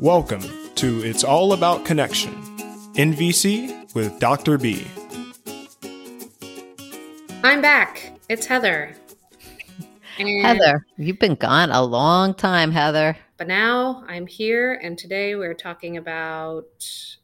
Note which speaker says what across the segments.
Speaker 1: Welcome to It's All About Connection, NVC with Dr. B.
Speaker 2: I'm back. It's Heather. And-
Speaker 3: Heather, you've been gone a long time, Heather.
Speaker 2: But now I'm here, and today we're talking about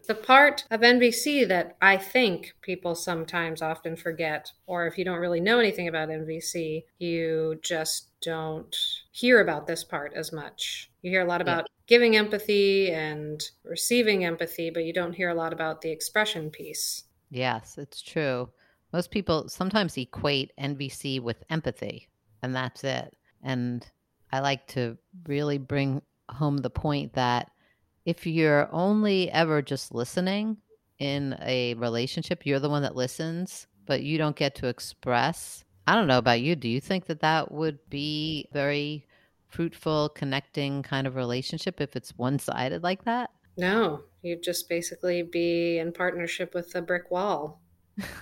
Speaker 2: the part of NVC that I think people sometimes often forget, or if you don't really know anything about NVC, you just don't hear about this part as much. You hear a lot about giving empathy and receiving empathy, but you don't hear a lot about the expression piece.
Speaker 3: Yes, it's true. Most people sometimes equate NVC with empathy, and that's it. And I like to really bring home the point that if you're only ever just listening in a relationship, you're the one that listens, but you don't get to express. I don't know about you. Do you think that that would be very fruitful, connecting kind of relationship if it's one sided like that?
Speaker 2: No, you'd just basically be in partnership with a brick wall.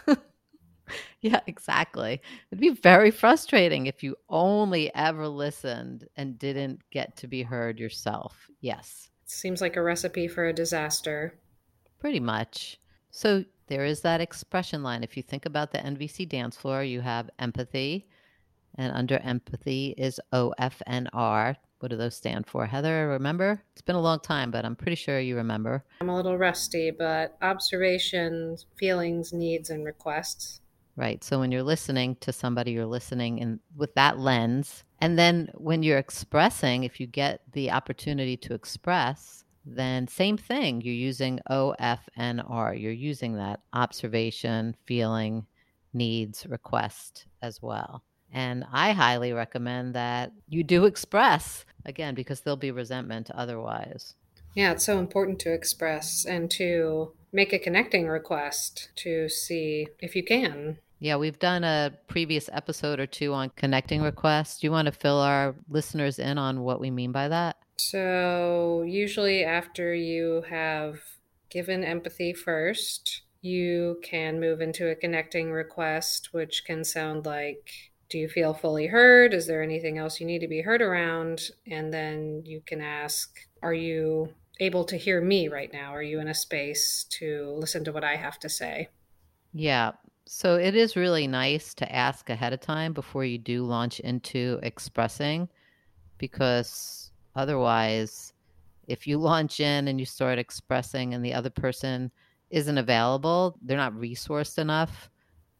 Speaker 3: yeah, exactly. It'd be very frustrating if you only ever listened and didn't get to be heard yourself. Yes.
Speaker 2: Seems like a recipe for a disaster.
Speaker 3: Pretty much. So there is that expression line. If you think about the NVC dance floor, you have empathy, and under empathy is OFNR. What do those stand for? Heather, remember? It's been a long time, but I'm pretty sure you remember.
Speaker 2: I'm a little rusty, but observations, feelings, needs, and requests.
Speaker 3: Right. So when you're listening to somebody, you're listening in with that lens. And then when you're expressing, if you get the opportunity to express, then same thing. You're using OFNR. You're using that observation, feeling, needs, request as well. And I highly recommend that you do express again because there'll be resentment otherwise.
Speaker 2: Yeah, it's so important to express and to make a connecting request to see if you can.
Speaker 3: Yeah, we've done a previous episode or two on connecting requests. Do you want to fill our listeners in on what we mean by that?
Speaker 2: So, usually after you have given empathy first, you can move into a connecting request, which can sound like Do you feel fully heard? Is there anything else you need to be heard around? And then you can ask Are you able to hear me right now? Are you in a space to listen to what I have to say?
Speaker 3: Yeah. So it is really nice to ask ahead of time before you do launch into expressing because otherwise, if you launch in and you start expressing and the other person isn't available, they're not resourced enough,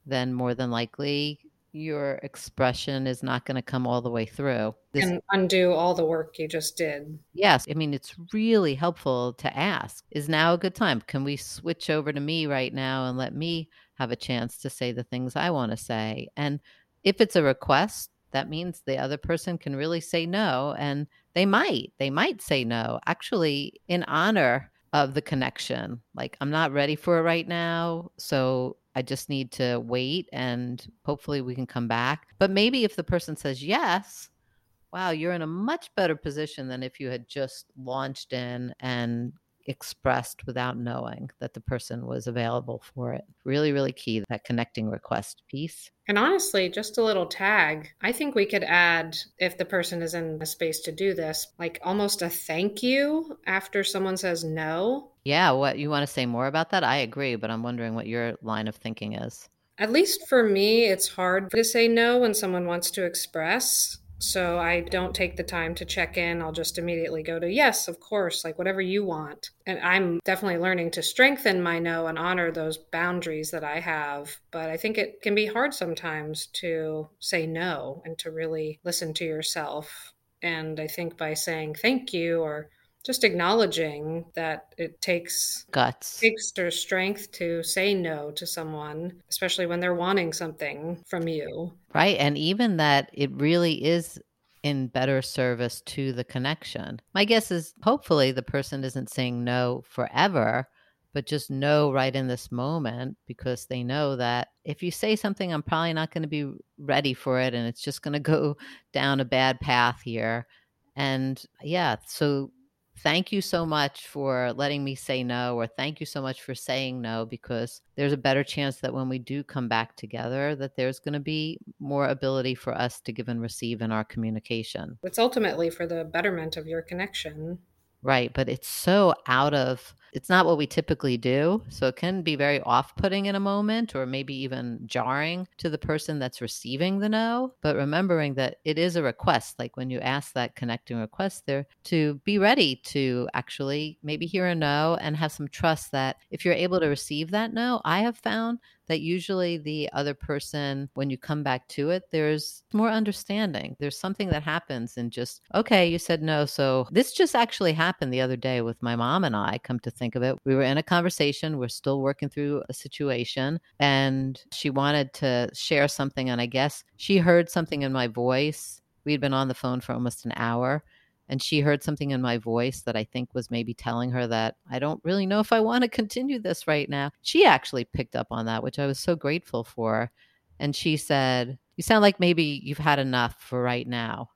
Speaker 3: then more than likely your expression is not going to come all the way through.
Speaker 2: This, and undo all the work you just did.
Speaker 3: Yes. I mean, it's really helpful to ask Is now a good time? Can we switch over to me right now and let me have a chance to say the things I want to say? And if it's a request, that means the other person can really say no. And they might, they might say no, actually, in honor of the connection. Like, I'm not ready for it right now. So I just need to wait and hopefully we can come back. But maybe if the person says yes, wow, you're in a much better position than if you had just launched in and expressed without knowing that the person was available for it. Really, really key that connecting request piece.
Speaker 2: And honestly, just a little tag. I think we could add, if the person is in a space to do this, like almost a thank you after someone says no.
Speaker 3: Yeah, what you want to say more about that? I agree, but I'm wondering what your line of thinking is.
Speaker 2: At least for me, it's hard to say no when someone wants to express. So I don't take the time to check in. I'll just immediately go to yes, of course, like whatever you want. And I'm definitely learning to strengthen my no and honor those boundaries that I have. But I think it can be hard sometimes to say no and to really listen to yourself. And I think by saying thank you or just acknowledging that it takes
Speaker 3: guts.
Speaker 2: takes their strength to say no to someone especially when they're wanting something from you.
Speaker 3: Right and even that it really is in better service to the connection. My guess is hopefully the person isn't saying no forever but just know right in this moment because they know that if you say something i'm probably not going to be ready for it and it's just going to go down a bad path here. And yeah so thank you so much for letting me say no or thank you so much for saying no because there's a better chance that when we do come back together that there's going to be more ability for us to give and receive in our communication
Speaker 2: it's ultimately for the betterment of your connection
Speaker 3: Right. But it's so out of it's not what we typically do. So it can be very off putting in a moment or maybe even jarring to the person that's receiving the no. But remembering that it is a request, like when you ask that connecting request there, to be ready to actually maybe hear a no and have some trust that if you're able to receive that no, I have found that usually the other person, when you come back to it, there's more understanding. There's something that happens and just, okay, you said no. So this just actually happened the other day with my mom and I, come to think of it. We were in a conversation, we're still working through a situation, and she wanted to share something. And I guess she heard something in my voice. We'd been on the phone for almost an hour and she heard something in my voice that I think was maybe telling her that I don't really know if I want to continue this right now. She actually picked up on that, which I was so grateful for. And she said, You sound like maybe you've had enough for right now.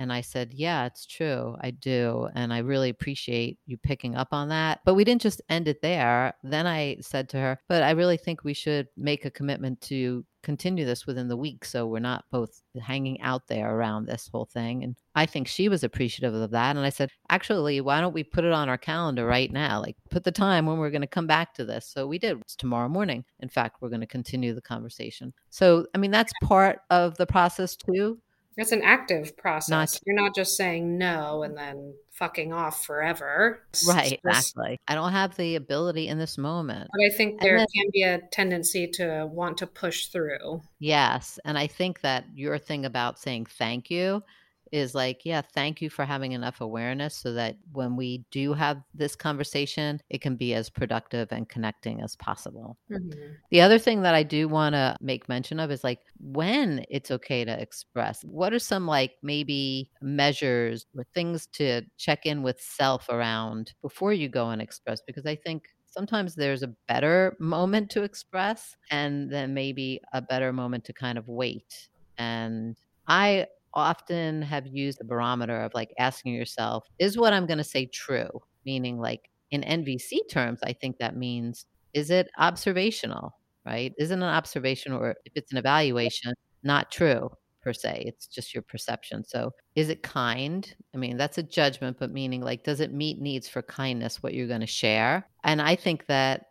Speaker 3: And I said, Yeah, it's true. I do. And I really appreciate you picking up on that. But we didn't just end it there. Then I said to her, But I really think we should make a commitment to continue this within the week so we're not both hanging out there around this whole thing and i think she was appreciative of that and i said actually why don't we put it on our calendar right now like put the time when we're going to come back to this so we did it's tomorrow morning in fact we're going to continue the conversation so i mean that's part of the process too
Speaker 2: it's an active process. Not, You're not just saying no and then fucking off forever.
Speaker 3: right, exactly. I don't have the ability in this moment.
Speaker 2: But I think there then, can be a tendency to want to push through.
Speaker 3: Yes. And I think that your thing about saying thank you is like, yeah, thank you for having enough awareness so that when we do have this conversation, it can be as productive and connecting as possible. Mm-hmm. The other thing that I do want to make mention of is like when it's okay to express. What are some like maybe measures or things to check in with self around before you go and express? Because I think sometimes there's a better moment to express and then maybe a better moment to kind of wait. And I often have used the barometer of like asking yourself, is what I'm going to say true? Meaning, like in NVC terms, I think that means, is it observational, right? Isn't an observation or if it's an evaluation, not true per se. It's just your perception. So, is it kind? I mean, that's a judgment, but meaning like, does it meet needs for kindness, what you're going to share? And I think that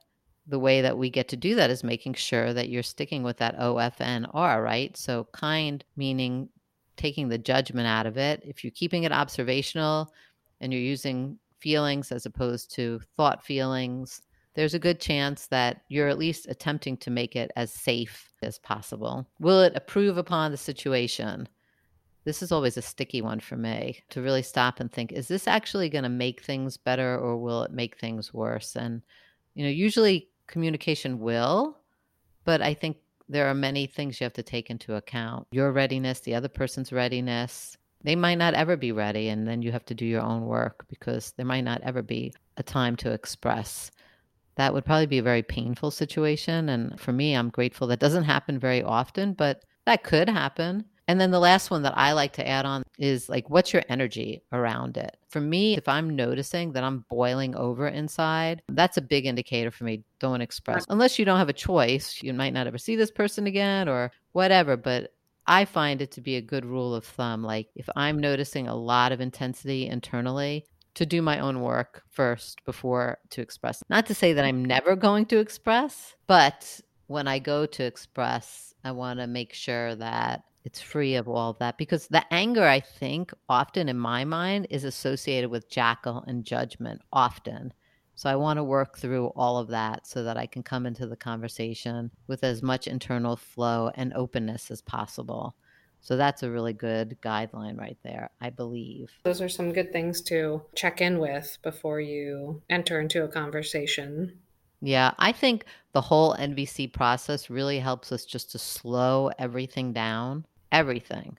Speaker 3: the way that we get to do that is making sure that you're sticking with that OFNR, right? So, kind meaning taking the judgment out of it, if you're keeping it observational and you're using feelings as opposed to thought feelings, there's a good chance that you're at least attempting to make it as safe as possible. Will it improve upon the situation? This is always a sticky one for me to really stop and think is this actually going to make things better or will it make things worse? And, you know, usually communication will, but I think there are many things you have to take into account your readiness, the other person's readiness. They might not ever be ready, and then you have to do your own work because there might not ever be a time to express. That would probably be a very painful situation. And for me, I'm grateful that doesn't happen very often, but that could happen. And then the last one that I like to add on is like, what's your energy around it? For me, if I'm noticing that I'm boiling over inside, that's a big indicator for me. Don't express unless you don't have a choice. You might not ever see this person again or whatever. But I find it to be a good rule of thumb. Like, if I'm noticing a lot of intensity internally, to do my own work first before to express. Not to say that I'm never going to express, but when I go to express, I want to make sure that it's free of all of that because the anger i think often in my mind is associated with jackal and judgment often so i want to work through all of that so that i can come into the conversation with as much internal flow and openness as possible so that's a really good guideline right there, I believe.
Speaker 2: Those are some good things to check in with before you enter into a conversation.
Speaker 3: Yeah, I think the whole NVC process really helps us just to slow everything down, everything.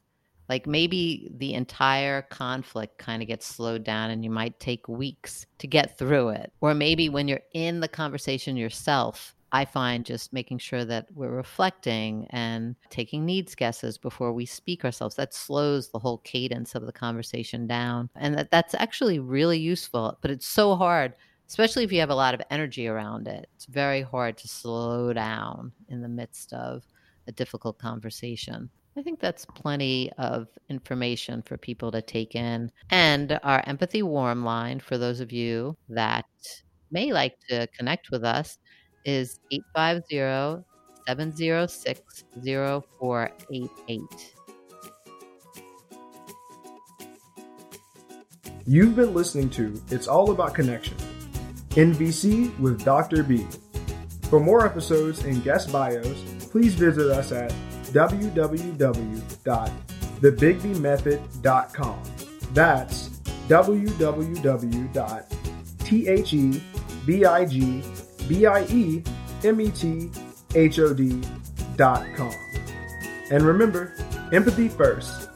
Speaker 3: Like maybe the entire conflict kind of gets slowed down and you might take weeks to get through it. Or maybe when you're in the conversation yourself, I find just making sure that we're reflecting and taking needs guesses before we speak ourselves. That slows the whole cadence of the conversation down. And that, that's actually really useful, but it's so hard especially if you have a lot of energy around it. It's very hard to slow down in the midst of a difficult conversation. I think that's plenty of information for people to take in. And our empathy warm line for those of you that may like to connect with us is 850 706 0488.
Speaker 1: You've been listening to It's All About Connection, NVC with Dr. B. For more episodes and guest bios, please visit us at www.thebigbmethod.com. That's www.thebigbmethod.com. And remember, empathy first